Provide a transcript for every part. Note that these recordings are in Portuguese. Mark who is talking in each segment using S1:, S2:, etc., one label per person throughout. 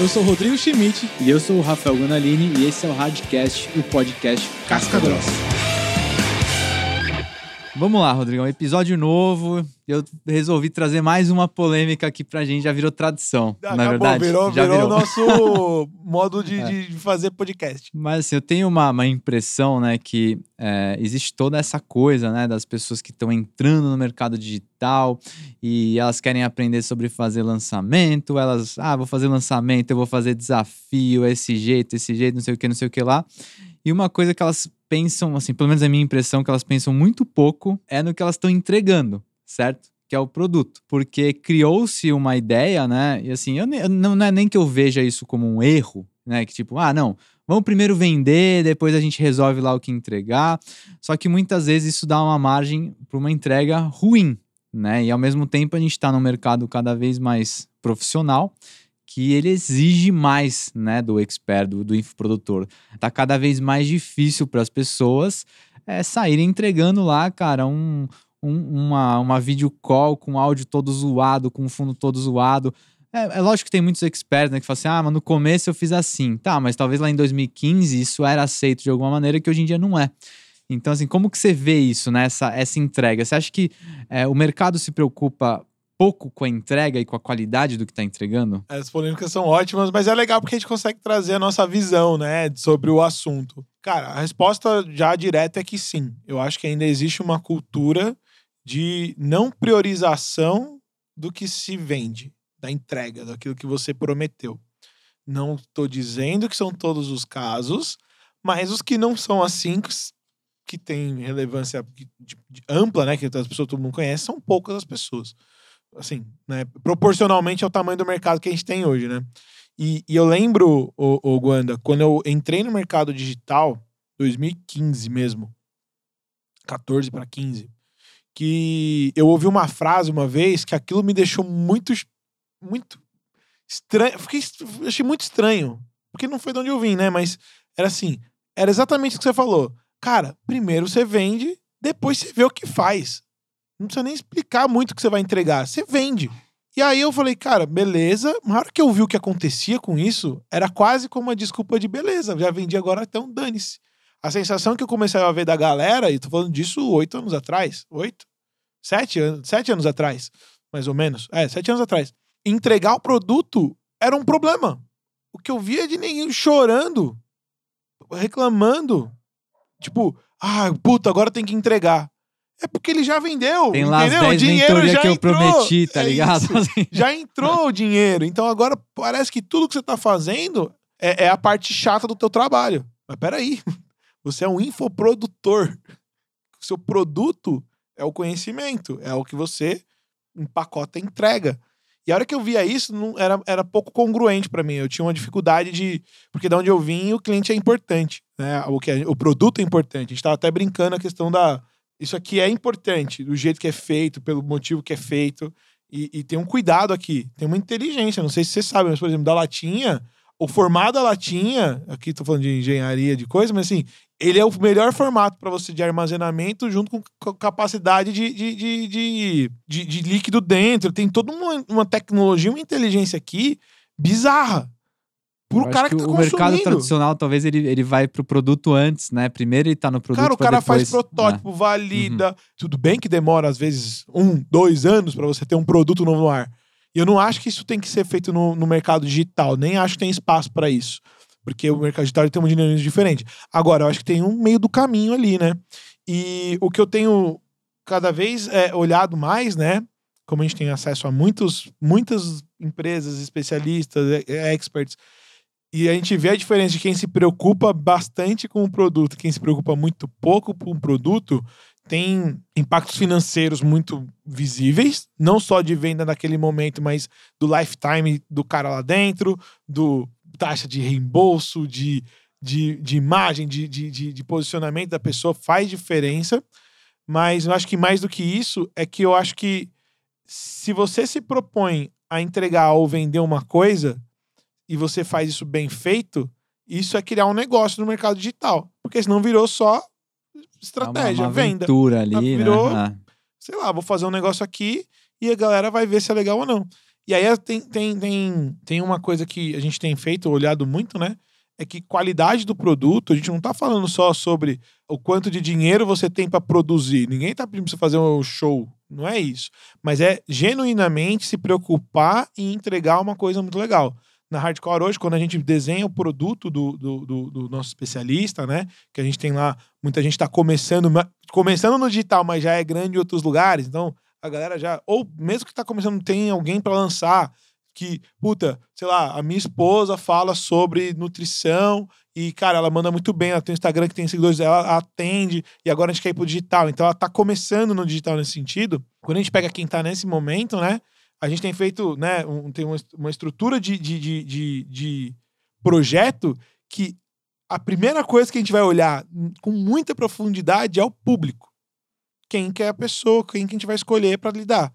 S1: Eu sou Rodrigo Schmidt.
S2: E eu sou o Rafael Gonalini e esse é o Radcast, o podcast Casca Grossa. Vamos lá, Rodrigão. Episódio novo. Eu resolvi trazer mais uma polêmica aqui pra gente. Já virou tradição,
S1: Acabou,
S2: na verdade.
S1: virou,
S2: Já
S1: virou, nosso modo de,
S2: É.
S1: de fazer podcast.
S2: Mas assim, eu tenho uma, uma impressão, né, que é, existe toda essa coisa, né, das pessoas que estão entrando no mercado digital e elas querem aprender sobre fazer lançamento, elas, ah, vou fazer lançamento, eu vou fazer desafio, esse jeito, esse jeito, não sei o que, não sei o que lá. E uma coisa que elas pensam, assim, pelo menos a minha impressão, que elas pensam muito pouco é no que elas estão entregando, certo? Que é o produto. Porque criou-se uma ideia, né? E assim, eu, eu não, não é nem que eu veja isso como um erro, né? Que tipo, ah, não, vamos primeiro vender, depois a gente resolve lá o que entregar. Só que muitas vezes isso dá uma margem para uma entrega ruim, né? E ao mesmo tempo a gente está num mercado cada vez mais profissional que ele exige mais, né, do expert, do, do infoprodutor. Tá cada vez mais difícil para as pessoas é, saírem entregando lá, cara, um, um- uma, uma video call com áudio todo zoado, com fundo todo zoado. É, é lógico que tem muitos experts né, que falam assim: ah, mas no começo eu fiz assim. Tá, mas talvez lá em 2015 isso era aceito de alguma maneira que hoje em dia não é. Então, assim, como que você vê isso, né, essa, essa entrega? Você acha que é, o mercado se preocupa pouco com a entrega e com a qualidade do que está entregando?
S1: As polêmicas são ótimas, mas é legal porque a gente consegue trazer a nossa visão, né, sobre o assunto. Cara, a resposta já direta é que sim. Eu acho que ainda existe uma cultura de não priorização do que se vende, da entrega, daquilo que você prometeu. Não estou dizendo que são todos os casos, mas os que não são assim, que têm relevância ampla, né, que as pessoas todo mundo conhece, são poucas as pessoas assim, né, proporcionalmente ao tamanho do mercado que a gente tem hoje, né? E, e eu lembro, o, o Guanda, quando eu entrei no mercado digital, 2015 mesmo, 14 para 15, que eu ouvi uma frase uma vez que aquilo me deixou muito, muito estranho. Fiquei, achei muito estranho, porque não foi de onde eu vim, né? Mas era assim, era exatamente o que você falou. Cara, primeiro você vende, depois você vê o que faz. Não precisa nem explicar muito o que você vai entregar. Você vende. E aí eu falei, cara, beleza. Na hora que eu vi o que acontecia com isso, era quase como uma desculpa de beleza. Já vendi agora, então dane-se. A sensação que eu comecei a ver da galera, e tô falando disso oito anos atrás. Oito? Sete anos, sete anos atrás, mais ou menos. É, sete anos atrás. Entregar o produto era um problema. O que eu via de ninguém chorando, reclamando. Tipo, ah, puta, agora tem que entregar. É porque ele já vendeu.
S2: Tem lá as
S1: entendeu? O
S2: 10
S1: dinheiro
S2: mentorias
S1: já
S2: que eu
S1: entrou.
S2: prometi, tá
S1: É
S2: ligado? Assim,
S1: Já entrou o dinheiro. Então agora parece que tudo que você tá fazendo é, é a parte chata do teu trabalho. Mas peraí, você é um infoprodutor. O seu produto é o conhecimento, é o que você empacota e entrega. E a hora que eu via isso, não, era, era pouco congruente para mim. Eu tinha uma dificuldade de. Porque de onde eu vim, o cliente é importante. Né? O, que é- o produto é importante. A gente tava até brincando a questão da. Isso aqui é importante, do jeito que é feito, pelo motivo que é feito. E, e tem um cuidado aqui, tem uma inteligência. Não sei se você sabe, mas, por exemplo, da latinha, o formato da latinha, aqui tô falando de engenharia, de coisa, mas assim, ele é o melhor formato para você de armazenamento junto com ca- capacidade de, de, de, de, de- de líquido dentro. Tem toda uma, uma tecnologia, uma inteligência aqui bizarra. Pro cara que,
S2: que
S1: tá
S2: o mercado tradicional, talvez ele, ele vai pro produto antes, né? Primeiro ele tá no produto
S1: Cara, o cara
S2: depois,
S1: faz protótipo,
S2: né?
S1: valida. Tudo bem que demora, às vezes, um, dois anos para você ter um produto novo no ar. E eu não acho que isso tem que ser feito no, no mercado digital. Nem acho que tem espaço para isso. Porque o mercado digital tem uma dinâmica diferente. Agora, eu acho que tem um meio do caminho ali, né? E o que eu tenho cada vez é, olhado mais, né? Como a gente tem acesso a muitos, muitas empresas, especialistas, experts, e a gente vê a diferença de quem se preocupa bastante com o produto, quem se preocupa muito pouco com o produto, tem impactos financeiros muito visíveis, não só de venda naquele momento, mas do lifetime do cara lá dentro, do taxa de reembolso, de, de, de imagem, de, de, de, de posicionamento da pessoa, faz diferença. Mas eu acho que mais do que isso é que eu acho que se você se propõe a entregar ou vender uma coisa e você faz isso bem feito, isso é criar um negócio no mercado digital. Porque senão virou só estratégia,
S2: é uma, uma
S1: venda.
S2: aventura ali,
S1: Ah, virou-
S2: né?
S1: Sei lá, vou fazer um negócio aqui e a galera vai ver se é legal ou não. E aí tem, tem, tem, tem uma coisa que a gente tem feito, olhado muito, né? É que qualidade do produto, a gente não tá falando só sobre o quanto de dinheiro você tem para produzir. Ninguém tá pedindo pra você fazer um show. Não é isso. Mas é genuinamente se preocupar em entregar uma coisa muito legal na Hardcore hoje, quando a gente desenha o produto do, do, do, do nosso especialista, né? Que a gente tem lá, muita gente está começando, começando no digital, mas já é grande em outros lugares. Então, a galera já. Ou mesmo que está começando, tem alguém para lançar. Que, puta, sei lá, a minha esposa fala sobre nutrição e, cara, ela manda muito bem. Ela tem um Instagram que tem seguidores, ela atende e agora a gente quer ir pro digital. Então, ela tá começando no digital nesse sentido. Quando a gente pega quem tá nesse momento, né? A gente tem feito, né, um, tem uma, uma estrutura de, de, de, de, de projeto que a primeira coisa que a gente vai olhar com muita profundidade é o público. Quem que é a pessoa, quem que a gente vai escolher para lidar.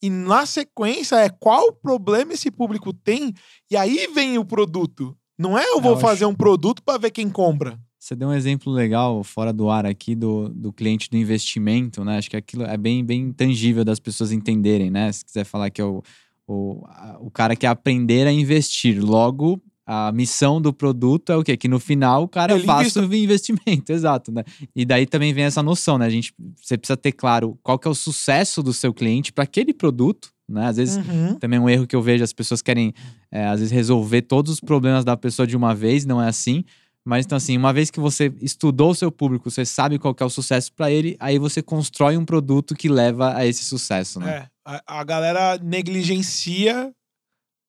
S1: E na sequência é qual problema esse público tem, e aí vem o produto. Não é eu vou eu fazer acho... um produto para ver quem compra.
S2: Você deu um exemplo legal fora do ar aqui do, do cliente do investimento, né? Acho que aquilo é bem, bem tangível das pessoas entenderem, né? Se quiser falar que é o, o, o cara quer aprender a investir. Logo, a missão do produto é o quê? Que no final o cara faça o investimento, exato, né? E daí também vem essa noção, né? A gente, você precisa ter claro qual que é o sucesso do seu cliente para aquele produto, né? Às vezes uhum. também é um erro que eu vejo, as pessoas querem, é, às vezes, resolver todos os problemas da pessoa de uma vez, não é assim. Mas então, assim, uma vez que você estudou o seu público, você sabe qual é o sucesso para ele, aí você constrói um produto que leva a esse sucesso, né?
S1: É, a, a galera negligencia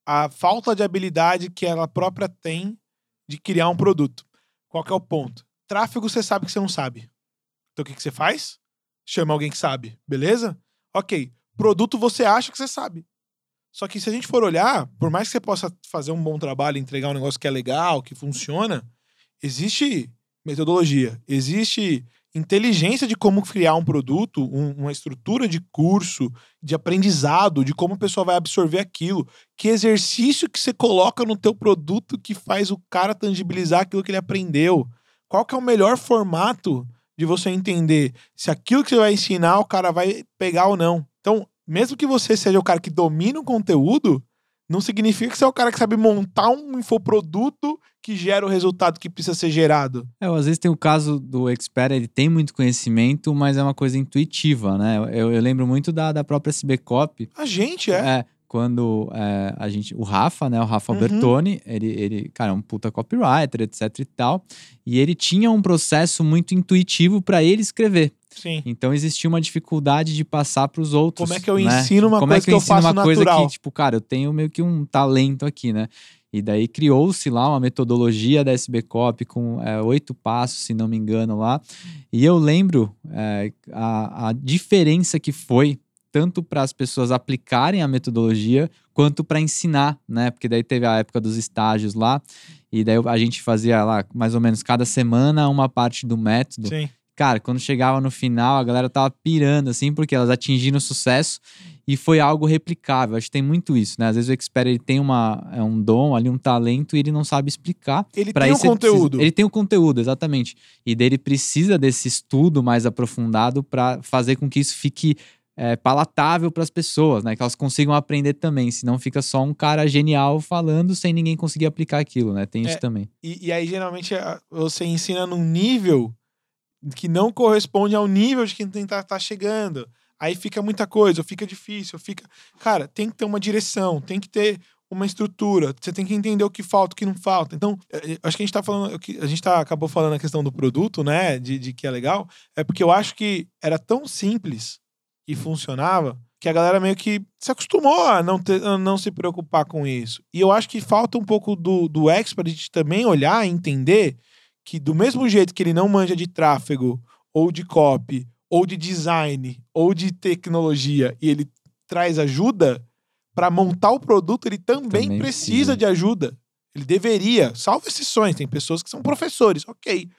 S1: a falta de habilidade que ela própria tem de criar um produto. Qual é o ponto? Tráfego você sabe que você não sabe. Então o que, que você faz? Chama alguém que sabe, beleza? Ok. Produto você acha que você sabe. Só que se a gente for olhar, por mais que você possa fazer um bom trabalho, entregar um negócio que é legal, que funciona, existe metodologia, existe inteligência de como criar um produto, um, uma estrutura de curso, de aprendizado, de como a pessoa vai absorver aquilo, que exercício que você coloca no teu produto que faz o cara tangibilizar aquilo que ele aprendeu. Qual que é o melhor formato de você entender se aquilo que você vai ensinar o cara vai pegar ou não. Então, mesmo que você seja o cara que domina o conteúdo, não significa que você é o cara que sabe montar um infoproduto que gera o resultado que precisa ser gerado.
S2: É, às vezes tem o caso do expert, ele tem muito conhecimento, mas é uma coisa intuitiva, né? Eu, eu lembro muito da, da própria SB Cop.
S1: A gente, é.
S2: É, quando é, a gente, o Rafa, né, o Rafa uhum. Bertoni, ele, ele, cara, é um puta copywriter, etc e tal, e ele tinha um processo muito intuitivo para ele escrever.
S1: Sim.
S2: Então existia uma dificuldade de passar para os outros.
S1: Como é que eu né? ensino uma Como é coisa é que eu, que eu faço uma natural? coisa que,
S2: tipo, cara, eu tenho meio que um talento aqui, né? E daí criou-se lá uma metodologia da SB Cop com é, oito passos, se não me engano, lá. E eu lembro é, a, a diferença que foi tanto para as pessoas aplicarem a metodologia quanto para ensinar, né? Porque daí teve a época dos estágios lá e daí a gente fazia lá mais ou menos cada semana uma parte do método.
S1: Sim
S2: cara, quando chegava no final, a galera tava pirando, assim, porque elas atingiram sucesso e foi algo replicável. Acho que tem muito isso, né? Às vezes o expert ele tem uma, é um dom ali, um talento e ele não sabe explicar.
S1: Ele pra tem o conteúdo.
S2: Precisa, ele tem o conteúdo, exatamente. E dele precisa desse estudo mais aprofundado para fazer com que isso fique é, palatável para as pessoas, né? Que elas consigam aprender também, senão fica só um cara genial falando sem ninguém conseguir aplicar aquilo, né? Tem isso é, também.
S1: E, e, aí, geralmente, você ensina num nível que não corresponde ao nível de quem tá, tá chegando. Aí fica muita coisa, fica difícil, fica. Cara, tem que ter uma direção, tem que ter uma estrutura, você tem que entender o que falta, o que não falta. Então, é, é, acho que a gente tá falando, a gente tá, acabou falando a questão do produto, né, de, de que é legal, é porque eu acho que era tão simples e funcionava que a galera meio que se acostumou a não, ter, a não se preocupar com isso. E eu acho que falta um pouco do, do expert de também olhar e entender que do mesmo jeito que ele não manja de tráfego, ou de copy, ou de design, ou de tecnologia, e ele traz ajuda para montar o produto, ele também, também precisa sim. de ajuda. Ele deveria, salvo exceções, tem pessoas que são professores, ok.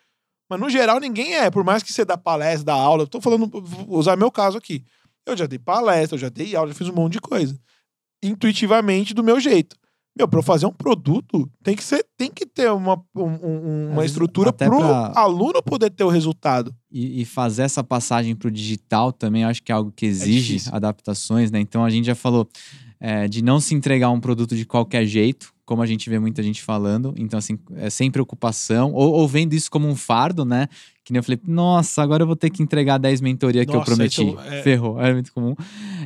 S1: Mas no geral ninguém é, por mais que você dá palestra, dá aula, tô falando, vou usar meu caso aqui. Eu já dei palestra, eu já dei aula, já fiz um monte de coisa. Intuitivamente, do meu jeito. Meu, para fazer um produto, tem que, ser, tem que ter uma, um, uma estrutura para o aluno poder ter o resultado.
S2: E, e fazer essa passagem para o digital também acho que é algo que é exige é adaptações, né? Então a gente já falou. é, de não se entregar um produto de qualquer jeito, como a gente vê muita gente falando. Então, assim, é sem preocupação, ou, ou vendo isso como um fardo, né? Que nem eu falei, nossa, agora eu vou ter que entregar 10 mentorias que eu prometi.
S1: isso é-
S2: Ferrou, é muito comum.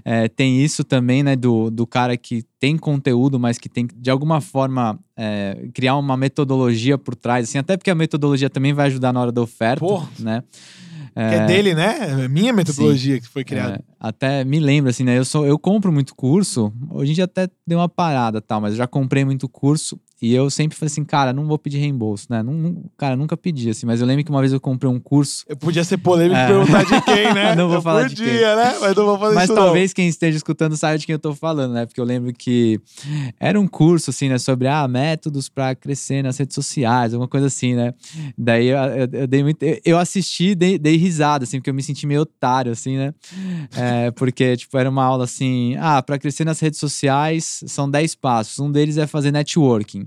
S2: É, tem isso também, né, do, do cara que tem conteúdo, mas que tem que, de alguma forma, é, criar uma metodologia por trás, assim, até porque a metodologia também vai ajudar na hora da oferta,
S1: Porra.
S2: né?
S1: Que é dele, né? É minha metodologia que foi criada.
S2: É, até me lembro, assim, né? Eu, sou, eu compro muito curso. Hoje em dia até deu uma parada tal, mas eu já comprei muito curso. E eu sempre falei assim, cara, não vou pedir reembolso, né? Não, não- cara, nunca pedi, assim. Mas eu lembro que uma vez eu comprei um curso.
S1: Eu podia ser polêmico
S2: É.
S1: perguntar de quem, né?
S2: Não vou
S1: eu
S2: falar de
S1: podia, né? Mas não vou fazer
S2: Mas
S1: isso
S2: talvez quem esteja escutando saiba de quem eu tô falando, né? Porque eu lembro que era um curso, assim, né? Sobre, ah, métodos pra crescer nas redes sociais, alguma coisa assim, né? Daí eu, eu- eu dei muito... eu- assisti, dei, dei risada, assim, porque eu me senti meio otário, assim, né? É, porque, tipo, era uma aula assim, ah, pra crescer nas redes sociais são 10 passos. Um deles é fazer networking.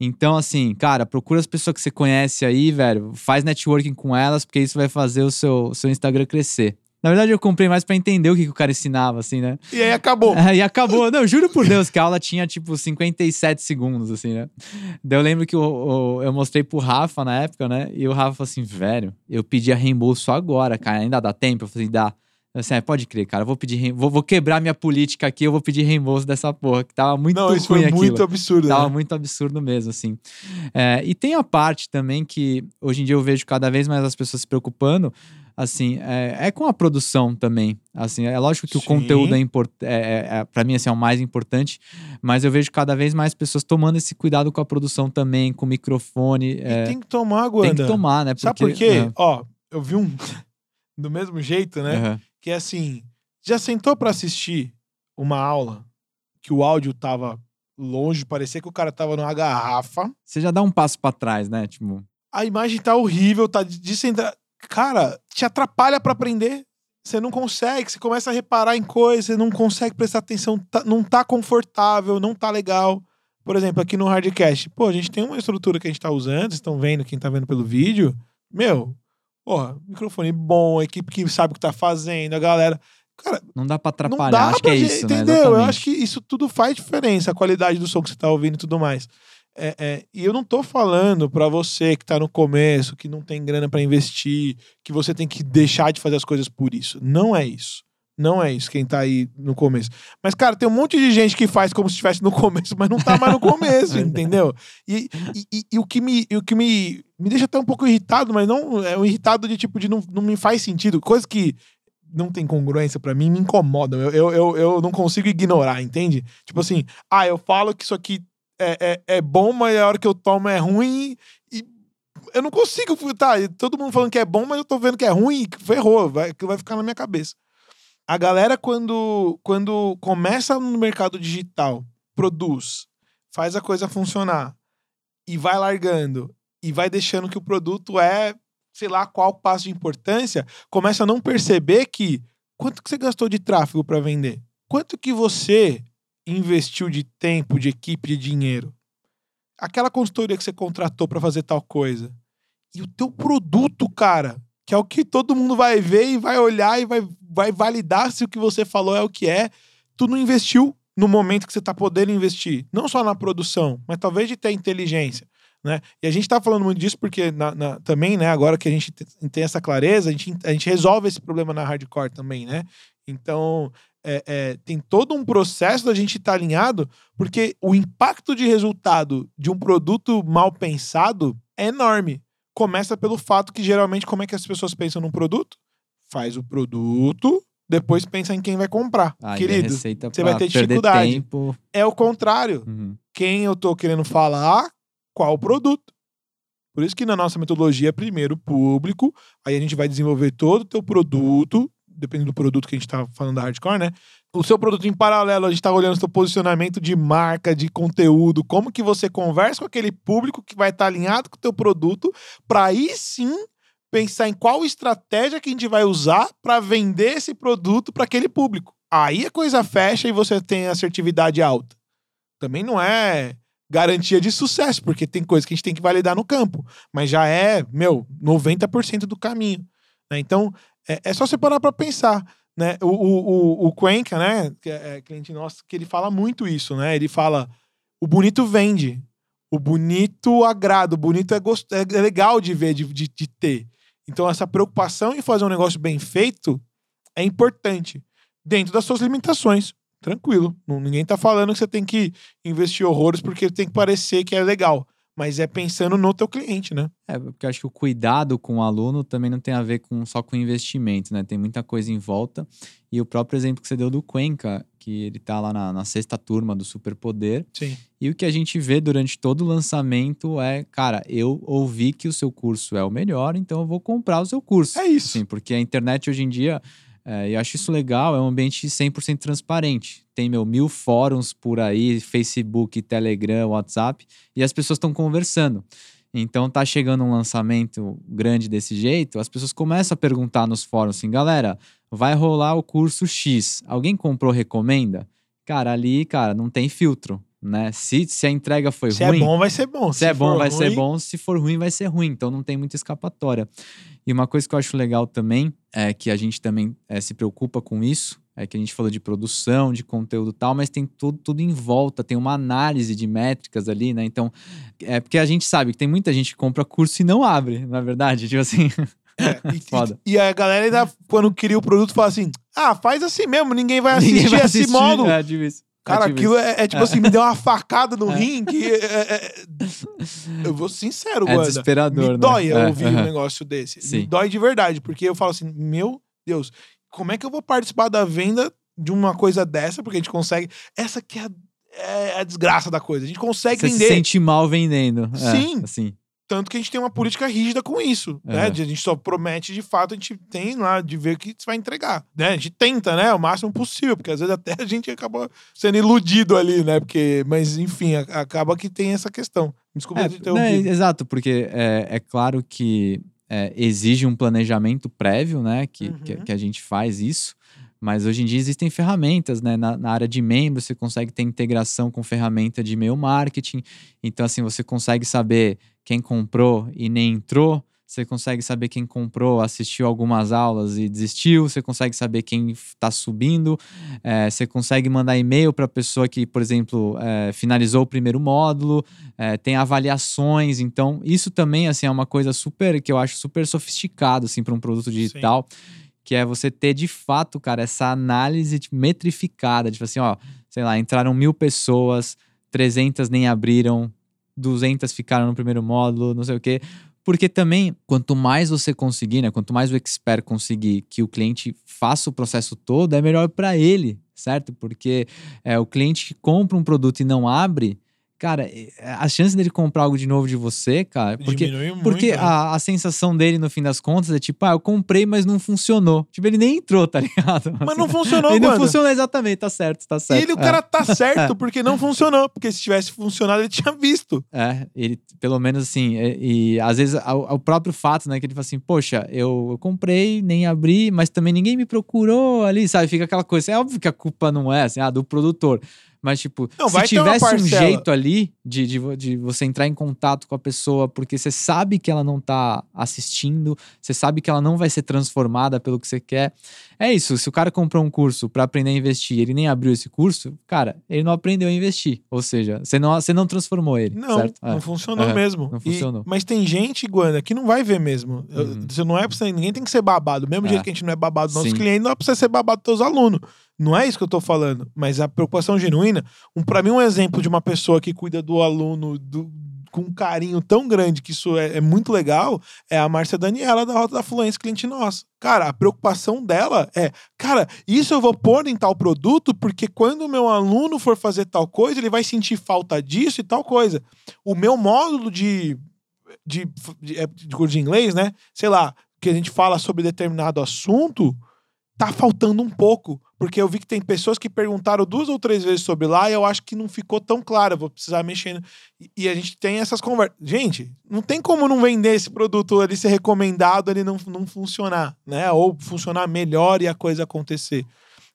S2: Então, assim, cara, procura as pessoas que você conhece aí, velho. Faz networking com elas, porque isso vai fazer o seu, o seu Instagram crescer. Na verdade, eu comprei mais pra entender o que, que o cara ensinava, assim, né?
S1: E aí acabou.
S2: É, e acabou. Não, juro por Deus que a aula tinha, tipo, 57 segundos, assim, né? Daí eu lembro que o- eu mostrei pro Rafa na época, né? E o Rafa falou assim, velho, eu pedi a reembolso agora, cara. Ainda dá tempo? Eu falei, dá. Assim, é, pode crer, cara. Vou pedir vou, vou quebrar minha política aqui, eu vou pedir reembolso dessa porra, que tava muito
S1: Não, isso foi
S2: aquilo.
S1: muito absurdo.
S2: Tava
S1: né?
S2: muito absurdo mesmo, assim. É, e tem a parte também que hoje em dia eu vejo cada vez mais as pessoas se preocupando, assim, é, é com a produção também. Assim, é lógico que o
S1: Sim.
S2: conteúdo é importante, é, é, é, para mim, assim, é o mais importante, mas eu vejo cada vez mais pessoas tomando esse cuidado com a produção também, com o microfone. é,
S1: E tem que tomar,
S2: tem
S1: Guanda.
S2: que tomar, né?
S1: Sabe por quê? Ó, eu vi um do mesmo jeito, né?
S2: aham.
S1: Que é assim, já sentou pra assistir uma aula que o áudio tava longe, parecia que o cara tava numa garrafa,
S2: Você já dá um passo pra trás, né? Tipo,
S1: a imagem tá horrível, tá descentrada. Cara, te atrapalha pra aprender. Você não consegue, você começa a reparar em coisas, você não consegue prestar atenção, tá- não tá confortável, não tá legal. Por exemplo, aqui no Hardcast, pô, a gente tem uma estrutura que a gente tá usando, vocês estão vendo, quem tá vendo pelo vídeo. Meu, porra, microfone bom, equipe que sabe o que tá fazendo, a galera. Cara,
S2: não dá pra atrapalhar.
S1: dá
S2: Acho que
S1: pra
S2: é
S1: gente-
S2: isso, né?
S1: entendeu? Eu
S2: Exatamente.
S1: acho que isso tudo faz diferença, a qualidade do som que você tá ouvindo e tudo mais. É, é, e eu não tô falando pra você que tá no começo, que não tem grana pra investir, que você tem que deixar de fazer as coisas por isso. Não é isso. Não é isso quem tá aí no começo. Mas, cara, tem um monte de gente que faz como se estivesse no começo, mas não tá mais no começo, entendeu? E, e, e- e o que, me, o que me, me deixa até um pouco irritado, mas não é um irritado de tipo de não, não me faz sentido. Coisa que não tem congruência pra mim me incomodam. Eu, eu, eu, eu não consigo ignorar, entende? Tipo assim, ah, eu falo que isso aqui é, é, é bom, mas a hora que eu tomo é ruim e eu não consigo. Tá, todo mundo falando que é bom, mas eu tô vendo que é ruim, ferrou, vai, que vai ficar na minha cabeça. A galera, quando, quando começa no mercado digital, produz, faz a coisa funcionar e vai largando e vai deixando que o produto é, sei lá, qual passo de importância, começa a não perceber que quanto que você gastou de tráfego para vender? Quanto que você investiu de tempo, de equipe, de dinheiro? Aquela consultoria que você contratou para fazer tal coisa. E o teu produto, cara, que é o que todo mundo vai ver e vai olhar e vai, vai validar se o que você falou é o que é. Tu não investiu no momento que você tá podendo investir. Não só na produção, mas talvez de ter inteligência. Né? E a gente tá falando muito disso porque na- na- também, né, agora que a gente te- tem essa clareza, a gente, a gente resolve esse problema na hardcore também, né? Então, é, é, tem todo um processo da gente estar alinhado, porque o impacto de resultado de um produto mal pensado é enorme. Começa pelo fato que geralmente como é que as pessoas pensam num produto? Faz o produto, depois pensa em quem vai comprar.
S2: É
S1: Querido, você vai ter dificuldade.
S2: tempo.
S1: é o contrário
S2: Uhum.
S1: quem eu tô querendo falar, qual produto. Por isso que na nossa metodologia primeiro o público, aí a gente vai desenvolver todo o teu produto, dependendo do produto que a gente tá falando da hardcore, né? O seu produto em paralelo, a gente tá olhando o seu posicionamento de marca, de conteúdo, como que você conversa com aquele público que vai estar alinhado com o teu produto, para aí sim pensar em qual estratégia que a gente vai usar para vender esse produto para aquele público. Aí a coisa fecha e você tem assertividade alta. Também não é garantia de sucesso, porque tem coisa que a gente tem que validar no campo, mas já é, meu, 90% do caminho. né? Então, é, é só você parar para pensar. Né? O, o, o, Cuenca, né? Que é cliente nosso, que ele fala muito isso, né? Ele fala: o bonito vende, o bonito agrada, o bonito é, gost... é legal de ver, de, de, de ter. Então, essa preocupação em fazer um negócio bem feito é importante, dentro das suas limitações. Tranquilo. Ninguém tá falando que você tem que investir horrores porque tem que parecer que é legal mas é pensando no teu cliente, né?
S2: É, porque eu acho que o cuidado com o aluno também não tem a ver com só com investimento, né? Tem muita coisa em volta. E o próprio exemplo que você deu do Cuenca, que ele tá lá na, na sexta turma do Superpoder.
S1: Sim.
S2: E o que a gente vê durante todo o lançamento é, cara, eu ouvi que o seu curso é o melhor, então eu vou comprar o seu curso.
S1: É isso.
S2: Sim, porque a internet hoje em dia é, eu acho isso legal, é um ambiente 100% transparente. Tem meu mil fóruns por aí, Facebook, Telegram, WhatsApp, e as pessoas estão conversando. Então tá chegando um lançamento grande desse jeito, as pessoas começam a perguntar nos fóruns assim, galera, vai rolar o curso X, alguém comprou, recomenda? Cara, ali, cara, não tem filtro, né? Se, se a entrega foi
S1: se
S2: ruim...
S1: Se é bom, vai ser bom.
S2: Se, se é bom, vai ruim... ser bom. Se for ruim, vai ser ruim. Então não tem muita escapatória. E uma coisa que eu acho legal também é que a gente também é, se preocupa com isso. É que a gente falou de produção, de conteúdo e tal, mas tem tudo, tudo em volta, tem uma análise de métricas ali, né? Então, é porque a gente sabe que tem muita gente que compra curso e não abre, na é verdade. Tipo assim.
S1: É, e, Foda. E, a galera ainda, quando cria o produto, fala assim: ah, faz assim mesmo, ninguém vai assistir, ninguém vai assistir esse módulo. É, tipo. Cara, aquilo é, é, tipo é. assim, me deu uma facada no é. rim que. É, é, eu vou sincero,
S2: É desesperador, me
S1: né? dói ouvir um negócio desse. Sim. Me dói de verdade, porque eu falo assim, meu Deus, como é que eu vou participar da venda de uma coisa dessa? Porque a gente consegue. Essa que é a, é a desgraça da coisa. A gente consegue
S2: Você
S1: vender.
S2: se sente mal vendendo.
S1: Sim.
S2: assim.
S1: Tanto que a gente tem uma política rígida com isso, uhum. né? A gente só promete, de fato, a gente tem lá de ver o que você vai entregar, né? A gente tenta, né? O máximo possível, porque às vezes até a gente acaba sendo iludido ali, né? Porque, mas enfim, acaba que tem essa questão. Desculpa
S2: é,
S1: te interromper.
S2: Né, exato, porque é, é claro que é, exige um planejamento prévio, né? Que, uhum. que, que a gente faz isso. Mas hoje em dia existem ferramentas, né? Na, na, área de membros, você consegue ter integração com ferramenta de e-mail marketing. Então, assim, você consegue saber quem comprou e nem entrou. Você consegue saber quem comprou, assistiu algumas aulas e desistiu. Você consegue saber quem está subindo. É, você consegue mandar e-mail para a pessoa que, por exemplo, é, finalizou o primeiro módulo. É, tem avaliações. Então, isso também assim, é uma coisa super que eu acho super sofisticado assim, para um produto digital. Sim que é você ter de fato, cara, essa análise metrificada, tipo assim, ó, sei lá, entraram mil pessoas, 300 nem abriram, 200 ficaram no primeiro módulo, não sei o quê. Porque também, quanto mais você conseguir, né, quanto mais o expert conseguir que o cliente faça o processo todo, é melhor para ele, certo? Porque é, o cliente que compra um produto e não abre, cara, é, a chance dele comprar algo de novo de você, cara, porque, muito, porque né? a, a, sensação dele, no fim das contas, é tipo, ah, eu comprei, mas não funcionou. Tipo, ele nem entrou, tá ligado?
S1: Mas não funcionou,
S2: Ele não funcionou exatamente, tá certo, tá certo.
S1: E ele, o cara é. tá certo porque não funcionou, porque se tivesse funcionado, ele tinha visto.
S2: É, ele, pelo menos assim, e, e às vezes o próprio fato, né, que ele fala assim, poxa, eu, eu comprei, nem abri, mas também ninguém me procurou ali, sabe? Fica aquela coisa, é óbvio que a culpa não é, assim, ah, do produtor. Mas, tipo, não, se tivesse um jeito ali de, de, de, você entrar em contato com a pessoa, porque você sabe que ela não tá assistindo, você sabe que ela não vai ser transformada pelo que você quer. É isso. Se o cara comprou um curso para aprender a investir ele nem abriu esse curso, cara, ele não aprendeu a investir. Ou seja, você não, você não transformou ele.
S1: Não,
S2: certo?
S1: não é. funcionou é, mesmo.
S2: Não funcionou.
S1: E, mas tem gente, Guana, que não vai ver mesmo. Uhum. Você não é pra você, ninguém tem que ser babado. Do mesmo é. jeito que a gente não é babado dos nossos clientes, não é pra você ser babado dos seus alunos. Não é isso que eu tô falando, mas a preocupação genuína, um, para mim um exemplo de uma pessoa que cuida do aluno do, com um carinho tão grande que isso é, é, muito legal, é a Márcia Daniela da Rota da Fluência, cliente nossa. Cara, a preocupação dela é, cara, isso eu vou pôr em tal produto porque quando o meu aluno for fazer tal coisa, ele vai sentir falta disso e tal coisa. O meu módulo de de, de, é, de de inglês, né? Sei lá, que a gente fala sobre determinado assunto, tá faltando um pouco. Porque eu vi que tem pessoas que perguntaram duas ou três vezes sobre lá e eu acho que não ficou tão claro. vou precisar mexer. E, a gente tem essas conversas. Gente, não tem como não vender esse produto ali, ser recomendado, ele não, não funcionar, né? Ou funcionar melhor e a coisa acontecer.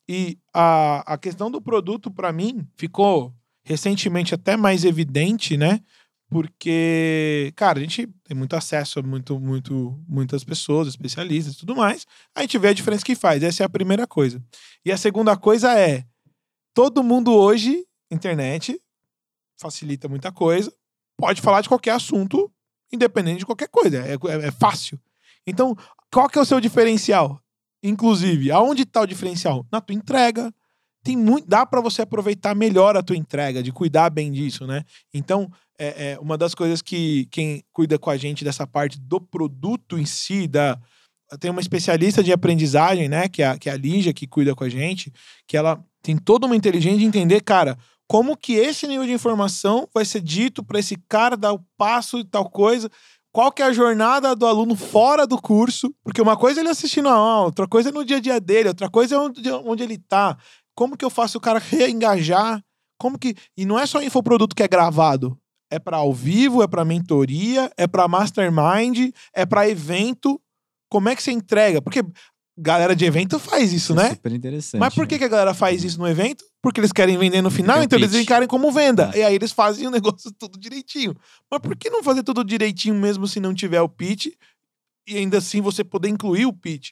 S1: E a, a questão do produto, para mim, ficou recentemente até mais evidente, né? Porque, cara, a gente tem muito acesso a muito, muito, muitas pessoas, especialistas e tudo mais. A gente vê a diferença que faz. Essa é a primeira coisa. E a segunda coisa é: todo mundo hoje, internet, facilita muita coisa, pode falar de qualquer assunto, independente de qualquer coisa. É, é, é fácil. Então, qual que é o seu diferencial? Inclusive, aonde está o diferencial? Na tua entrega. Tem muito, dá para você aproveitar melhor a tua entrega, de cuidar bem disso, né? Então, é, é, uma das coisas que quem cuida com a gente dessa parte do produto em si, da, tem uma especialista de aprendizagem, né? Que é, a, que é a Lígia, que cuida com a gente, que ela tem toda uma inteligência de entender, cara, como que esse nível de informação vai ser dito para esse cara dar o passo e tal coisa qual que é a jornada do aluno fora do curso, porque uma coisa é ele assistindo a aula, outra coisa é no dia a dia dele, outra coisa é onde, onde ele tá. Como que eu faço o cara reengajar? Como que. E não é só infoproduto que é gravado. É para ao vivo, é para mentoria, é para mastermind, é para evento. Como é que você entrega? Porque galera de evento faz isso,
S2: é
S1: né?
S2: super interessante.
S1: Mas por que,
S2: né?
S1: que a galera faz isso no evento? Porque eles querem vender no final, então eles
S2: pitch.
S1: encarem como venda.
S2: É.
S1: E aí eles fazem o negócio tudo direitinho. Mas por que não fazer tudo direitinho mesmo se não tiver o pitch? E ainda assim você poder incluir o pitch,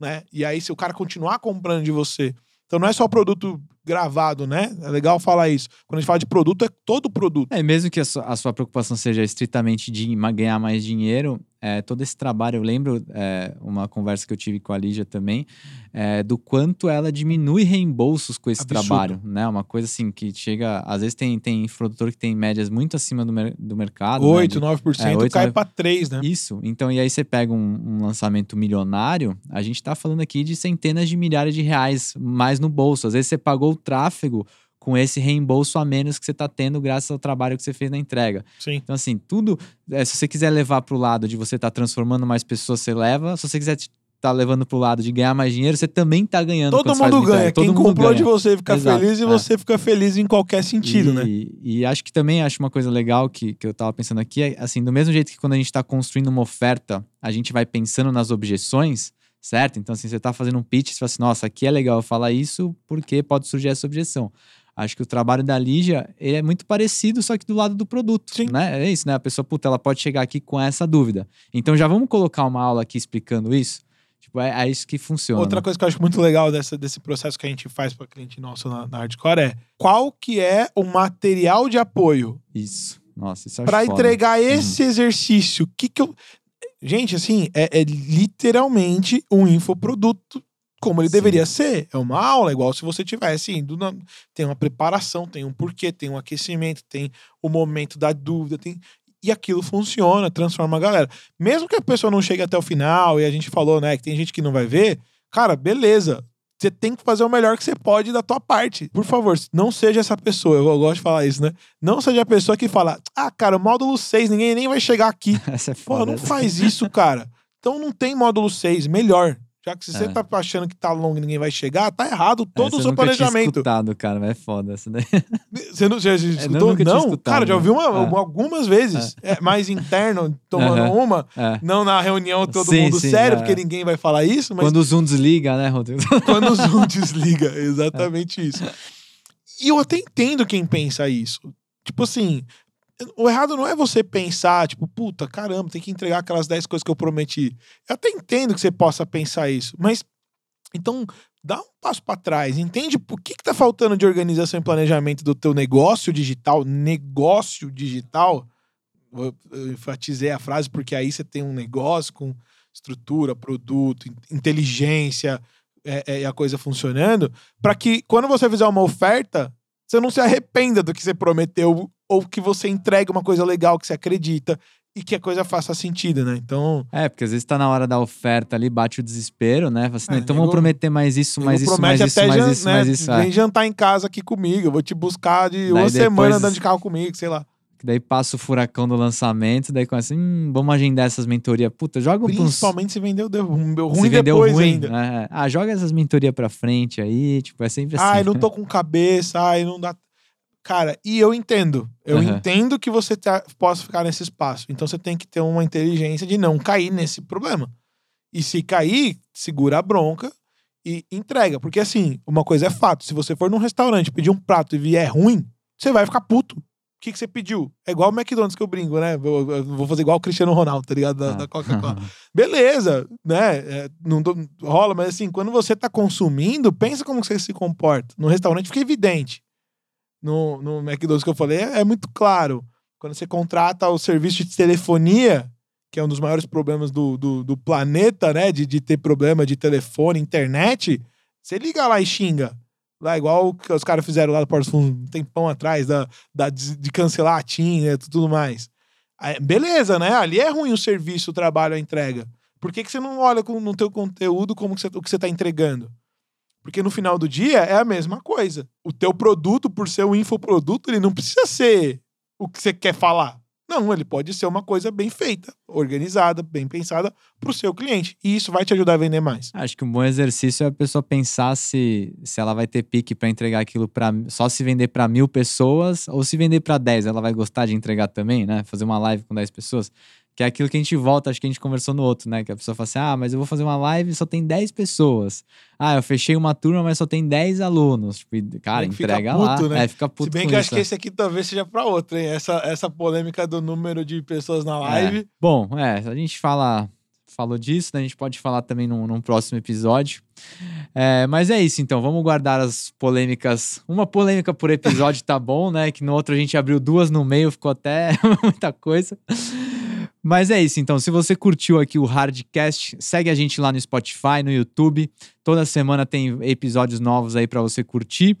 S1: né? E aí se o cara continuar comprando de você. Então não é só produto gravado, né? É legal falar isso. Quando a gente fala de produto, é todo produto.
S2: É, mesmo que a sua, a sua preocupação seja estritamente de ganhar mais dinheiro, é, todo esse trabalho, eu lembro é, uma conversa que eu tive com a Lígia também, é, do quanto ela diminui reembolsos com esse
S1: Absurdo.
S2: trabalho, né? Uma coisa assim que chega, às vezes tem, tem produtor que tem médias muito acima do, mer- do mercado. né?
S1: 8,
S2: De-
S1: 9%
S2: É, 8,
S1: cai
S2: 9.
S1: pra 3, né?
S2: Isso. Então, e aí você pega um, um lançamento milionário, a gente tá falando aqui de centenas de milhares de reais mais no bolso. Às vezes você pagou o tráfego com esse reembolso a menos que você tá tendo graças ao trabalho que você fez na entrega.
S1: Sim.
S2: Então, assim, tudo. é, se você quiser levar pro lado de você estar transformando mais pessoas, você leva. Se você quiser estar levando pro lado de ganhar mais dinheiro, você também tá ganhando.
S1: Todo mundo ganha.
S2: Todo
S1: Quem
S2: mundo
S1: comprou
S2: ganha.
S1: de você fica
S2: Exato,
S1: feliz e
S2: é.
S1: você fica feliz em qualquer sentido,
S2: e,
S1: né?
S2: E acho que também acho uma coisa legal que, que eu tava pensando aqui, é assim, do mesmo jeito que quando a gente tá construindo uma oferta, a gente vai pensando nas objeções, certo? Então, assim, você tá fazendo um pitch, você fala assim, nossa, aqui é legal eu falar isso porque pode surgir essa objeção. Acho que o trabalho da Lígia, ele é muito parecido, só que do lado do produto,
S1: Sim.
S2: né? É isso, né? A pessoa, puta, ela pode chegar aqui com essa dúvida. Então, já vamos colocar uma aula aqui explicando isso? Tipo, é, é isso que funciona.
S1: Outra
S2: né?
S1: coisa que eu acho muito legal dessa, desse processo que a gente faz para cliente nosso na, na Hardcore é qual que é o material de apoio
S2: Isso. Nossa, isso acho
S1: para entregar esse exercício. Que que eu... Gente, assim, é, é literalmente um infoproduto como ele
S2: Sim.
S1: deveria ser. É uma aula, igual se você tivesse indo na... Tem uma preparação, tem um porquê, tem um aquecimento, tem o momento da dúvida, tem... E aquilo funciona, transforma a galera. Mesmo que a pessoa não chegue até o final, e a gente falou, né, que tem gente que não vai ver, cara, beleza. Você tem que fazer o melhor que você pode da tua parte. Por favor, não seja essa pessoa. Eu gosto de falar isso, né? Não seja a pessoa que fala, ah, cara, módulo 6, ninguém nem vai chegar aqui.
S2: Essa é
S1: Pô,
S2: foda.
S1: não faz isso, cara. Então não tem módulo 6, melhor. Já que se você
S2: É.
S1: tá achando que tá longo e ninguém vai chegar, tá errado todo o
S2: eu
S1: seu
S2: nunca tinha
S1: planejamento.
S2: escutado, cara, mas é foda essa daí.
S1: Você não, já, já escutou? Não?
S2: escutado,
S1: cara, já ouvi uma,
S2: né? É.
S1: algumas vezes. É. mais interno, tomando uma.
S2: É.
S1: Não na reunião todo
S2: Sim,
S1: mundo
S2: sim,
S1: sério,
S2: é.
S1: porque ninguém vai falar isso, mas
S2: Quando o Zoom desliga, né, Rodrigo?
S1: quando o Zoom desliga. Exatamente isso. E eu até entendo quem pensa isso. Tipo assim, o errado não é você pensar, tipo, puta, caramba, tem que entregar aquelas 10 coisas que eu prometi. Eu até entendo que você possa pensar isso, mas então dá um passo para trás, entende por que, que tá faltando de organização e planejamento do teu negócio digital, negócio digital. Eu eu enfatizei a frase porque aí você tem um negócio com estrutura, produto, in- inteligência, é, é, e a coisa funcionando, para que quando você fizer uma oferta, você não se arrependa do que você prometeu ou que você entregue uma coisa legal que você acredita e que a coisa faça sentido, né? Então,
S2: É, porque às vezes tá na hora da oferta ali, bate o desespero, né? Fala assim,
S1: É,
S2: "Não, então
S1: nego-
S2: vamos prometer mais isso, mais isso, mais
S1: promete
S2: isso, mais
S1: jan-
S2: isso,
S1: né,
S2: mais isso. é.
S1: Vem jantar em casa aqui comigo, eu vou te buscar de
S2: Daí
S1: uma
S2: depois-
S1: semana andando de carro comigo, sei lá.
S2: Daí passa o furacão do lançamento, daí começa, hum, vamos agendar essas mentorias. Puta, joga pra uns...
S1: Principalmente se vendeu, deu deu ruim
S2: se vendeu ruim,
S1: ainda.
S2: né? Ah, joga essas mentorias pra frente aí, tipo, é sempre assim.
S1: Ai, não tô com cabeça, ai, não dá. Cara, e eu entendo. Eu
S2: Aham.
S1: entendo que você tá, possa ficar nesse espaço. Então você tem que ter uma inteligência de não cair nesse problema. E se cair, segura a bronca e entrega. Porque assim, uma coisa é fato: se você for num restaurante pedir um prato e vier ruim, você vai ficar puto. Que, que você pediu? É igual o McDonald's que eu brinco, né? Vou, eu vou fazer igual o Cristiano Ronaldo, tá ligado? Da,
S2: Ah.
S1: da Coca-Cola. Beleza, né? É, não tô- rola, mas assim, quando você tá consumindo, pensa como você se comporta. No restaurante fica evidente. No, no McDonald's que eu falei, é, é muito claro. Quando você contrata o serviço de telefonia, que é um dos maiores problemas do, do, do planeta, né? De, de ter problema de telefone, internet, você liga lá e xinga. Lá, igual que os caras fizeram lá do Porto Fundo um tempão atrás, da, da, de cancelar a TIM, né, tudo mais. Aí, beleza, né? Ali é ruim o serviço, o trabalho, a entrega. Por que, que você não olha com- no teu conteúdo como que você, o que você tá entregando? Porque no final do dia é a mesma coisa. O teu produto, por ser um infoproduto, ele não precisa ser o que você quer falar. Não, ele pode ser uma coisa bem feita, organizada, bem pensada pro seu cliente. E isso vai te ajudar a vender mais.
S2: Acho que um bom exercício é a pessoa pensar se, se ela vai ter pique para entregar aquilo para só se vender para mil pessoas ou se vender para 10, ela vai gostar de entregar também, né? Fazer uma live com 10 pessoas. Que é aquilo que a gente volta, acho que a gente conversou no outro, né? Que a pessoa fala assim: ah, mas eu vou fazer uma live e só tem 10 pessoas. Ah, eu fechei uma turma, mas só tem 10 alunos. Tipo, cara,
S1: fica
S2: entrega
S1: puto,
S2: lá.
S1: né?
S2: É, fica puto
S1: Se bem que eu
S2: isso,
S1: acho que
S2: né?
S1: esse aqui talvez seja pra outra, hein? Essa, essa polêmica do número de pessoas na live.
S2: É. Bom, é, a gente fala, falou disso, né? A gente pode falar também num, num próximo episódio. É, mas é isso, então. Vamos guardar as polêmicas. Uma polêmica por episódio tá bom, né? Que no outro a gente abriu duas no meio, ficou até muita coisa. Mas é isso, então. Se você curtiu aqui o Hardcast, segue a gente lá no Spotify, no YouTube. Toda semana tem episódios novos aí pra você curtir.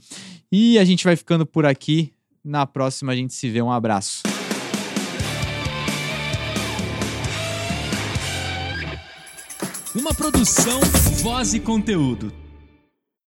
S2: E a gente vai ficando por aqui. Na próxima a gente se vê. Um abraço.
S3: Uma produção, voz e conteúdo.